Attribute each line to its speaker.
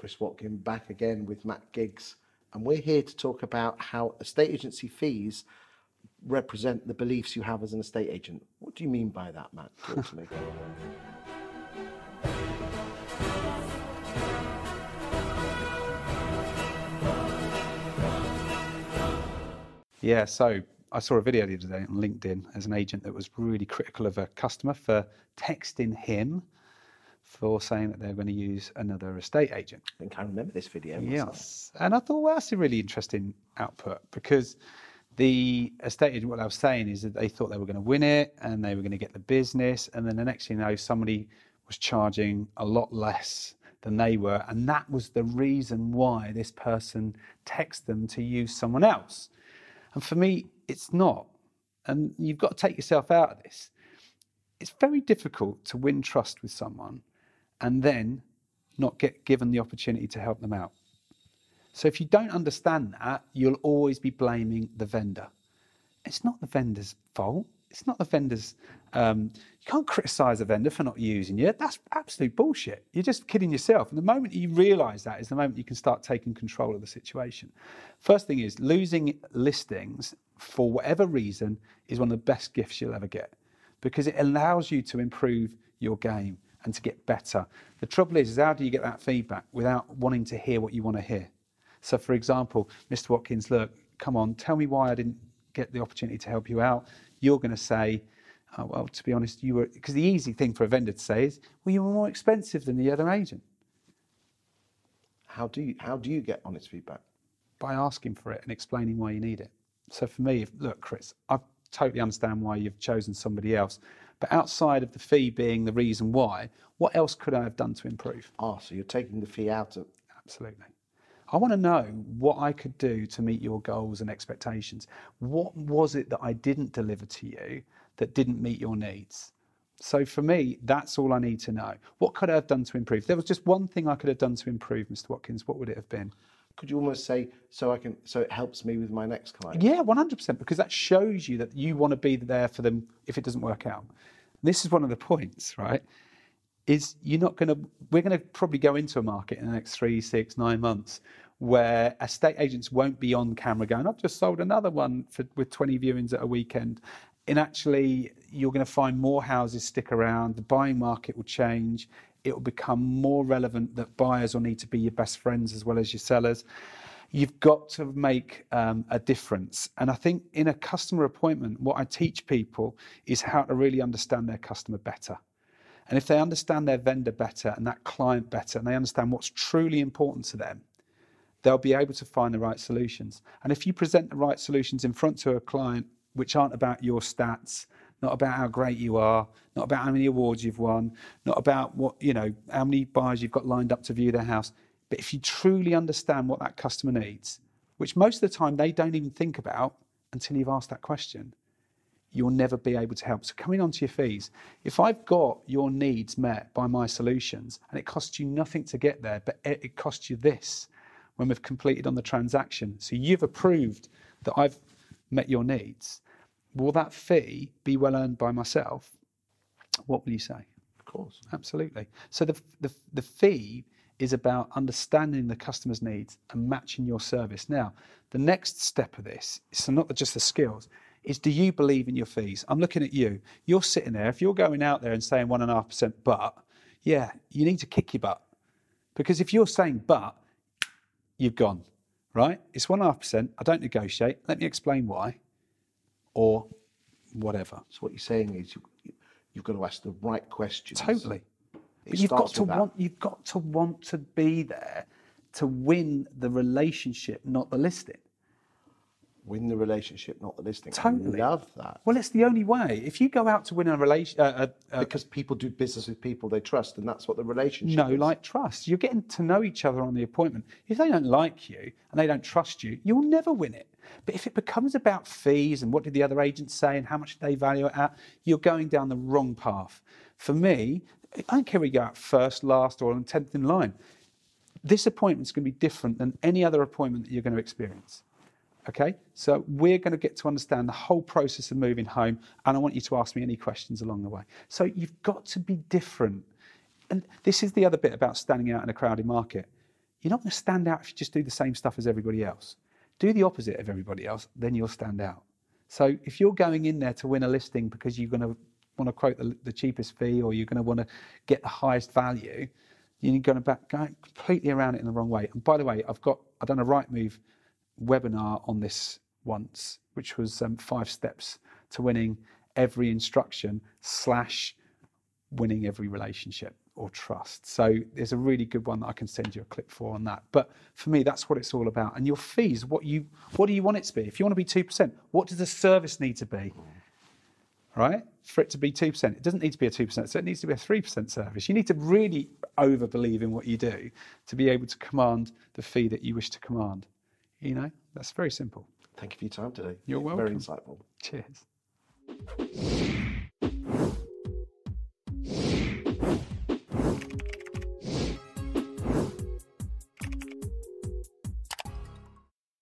Speaker 1: Chris Watkin back again with Matt Giggs, and we're here to talk about how estate agency fees represent the beliefs you have as an estate agent. What do you mean by that, Matt? Talk to me.
Speaker 2: Yeah, so I saw a video the other day on LinkedIn as an agent that was really critical of a customer for texting him for saying that they're going to use another estate agent.
Speaker 1: I think I remember this video.
Speaker 2: Yes. And I thought, well, that's a really interesting output because the estate agent, what I was saying is that they thought they were going to win it and they were going to get the business. And then the next thing you know, somebody was charging a lot less than they were. And that was the reason why this person texted them to use someone else. And for me, it's not. And you've got to take yourself out of this. It's very difficult to win trust with someone and then not get given the opportunity to help them out. So if you don't understand that, you'll always be blaming the vendor. It's not the vendor's fault. It's not the vendor's. Um, you can't criticize a vendor for not using you. That's absolute bullshit. You're just kidding yourself. And the moment you realize that is the moment you can start taking control of the situation. First thing is losing listings for whatever reason is one of the best gifts you'll ever get because it allows you to improve your game and to get better. The trouble is, is how do you get that feedback without wanting to hear what you want to hear? So, for example, Mr. Watkins, look, come on, tell me why I didn't get the opportunity to help you out. You're going to say, oh, well, to be honest, you were, because the easy thing for a vendor to say is, well, you were more expensive than the other agent
Speaker 1: How do you how do you get honest feedback?
Speaker 2: by asking for it and explaining why you need it. So for me, if, look, Chris, I totally understand why you've chosen somebody else. But outside of the fee being the reason why, what else could I have done to improve?
Speaker 1: Ah, so you're taking the fee out of
Speaker 2: Absolutely. I want to know what I could do to meet your goals and expectations. What was it that I didn't deliver to you that didn't meet your needs? So for me, that's all I need to know. What could I have done to improve? If there was just one thing I could have done to improve, Mr. Watkins, what would it have been?
Speaker 1: Could you almost say so I can so it helps me with my next client?
Speaker 2: Yeah, 100%, because that shows you that you want to be there for them if it doesn't work out. This is one of the points, right? Is you're not going to, we're going to probably go into a market in the next three, six, nine months where estate agents won't be on camera going, I've just sold another one for, with 20 viewings at a weekend. And actually, you're going to find more houses stick around, the buying market will change, it will become more relevant that buyers will need to be your best friends as well as your sellers. You've got to make um, a difference. And I think in a customer appointment, what I teach people is how to really understand their customer better. And if they understand their vendor better and that client better, and they understand what's truly important to them, they'll be able to find the right solutions. And if you present the right solutions in front to a client, which aren't about your stats, not about how great you are, not about how many awards you've won, not about what, you know, how many buyers you've got lined up to view their house. But if you truly understand what that customer needs, which most of the time they don't even think about until you've asked that question, you'll never be able to help. So coming on to your fees, if I've got your needs met by my solutions and it costs you nothing to get there, but it, it costs you this when we've completed on the transaction. So you've approved that I've met your needs. Will that fee be well earned by myself? What will you say?
Speaker 1: Of course.
Speaker 2: Absolutely. So the, the, the fee is about understanding the customer's needs and matching your service. Now, the next step of this, so not just the skills, is do you believe in your fees? I'm looking at you. You're sitting there. If you're going out there and saying one and a half percent but, yeah, you need to kick your butt. Because if you're saying but, you've gone, right? It's one and a half percent. I don't negotiate. Let me explain why. Or whatever.
Speaker 1: So what you're saying is you, you've got to ask the right questions.
Speaker 2: Totally.
Speaker 1: It
Speaker 2: But you've got to
Speaker 1: that.
Speaker 2: want you've got to want to be there to win the relationship, not the listing.
Speaker 1: Win the relationship, not the listing. I
Speaker 2: Totally.
Speaker 1: love that.
Speaker 2: Well, it's the only way. If you go out to win a relation, uh, uh, uh,
Speaker 1: because people do business with people they trust, and that's what the relationship
Speaker 2: no
Speaker 1: is.
Speaker 2: like trust. You're getting to know each other on the appointment. If they don't like you and they don't trust you, you'll never win it. But if it becomes about fees and what did the other agents say and how much did they value it at, you're going down the wrong path. For me, I don't care you go out first, last, or on tenth in line. This appointment's going to be different than any other appointment that you're going to experience. Okay, so we're going to get to understand the whole process of moving home, and I want you to ask me any questions along the way. So you've got to be different. And this is the other bit about standing out in a crowded market. you're not going to stand out if you just do the same stuff as everybody else. Do the opposite of everybody else, then you'll stand out. So if you're going in there to win a listing because you're going to want to quote the, the cheapest fee or you're going to want to get the highest value, you're going to back, go completely around it in the wrong way. And by the way, I've got I've done a Rightmove webinar on this once, which was um, five steps to winning every instruction slash winning every relationship or trust. So there's a really good one that I can send you a clip for on that. But for me, that's what it's all about. And your fees, what you what do you want it to be? If you want to be two percent, what does the service need to be? Right? For it to be two percent, it doesn't need to be a two percent. So it needs to be a three percent service. You need to really over believe in what you do to be able to command the fee that you wish to command. You know, that's very simple.
Speaker 1: Thank you for your time today.
Speaker 2: You're welcome.
Speaker 1: Very insightful.
Speaker 2: Cheers.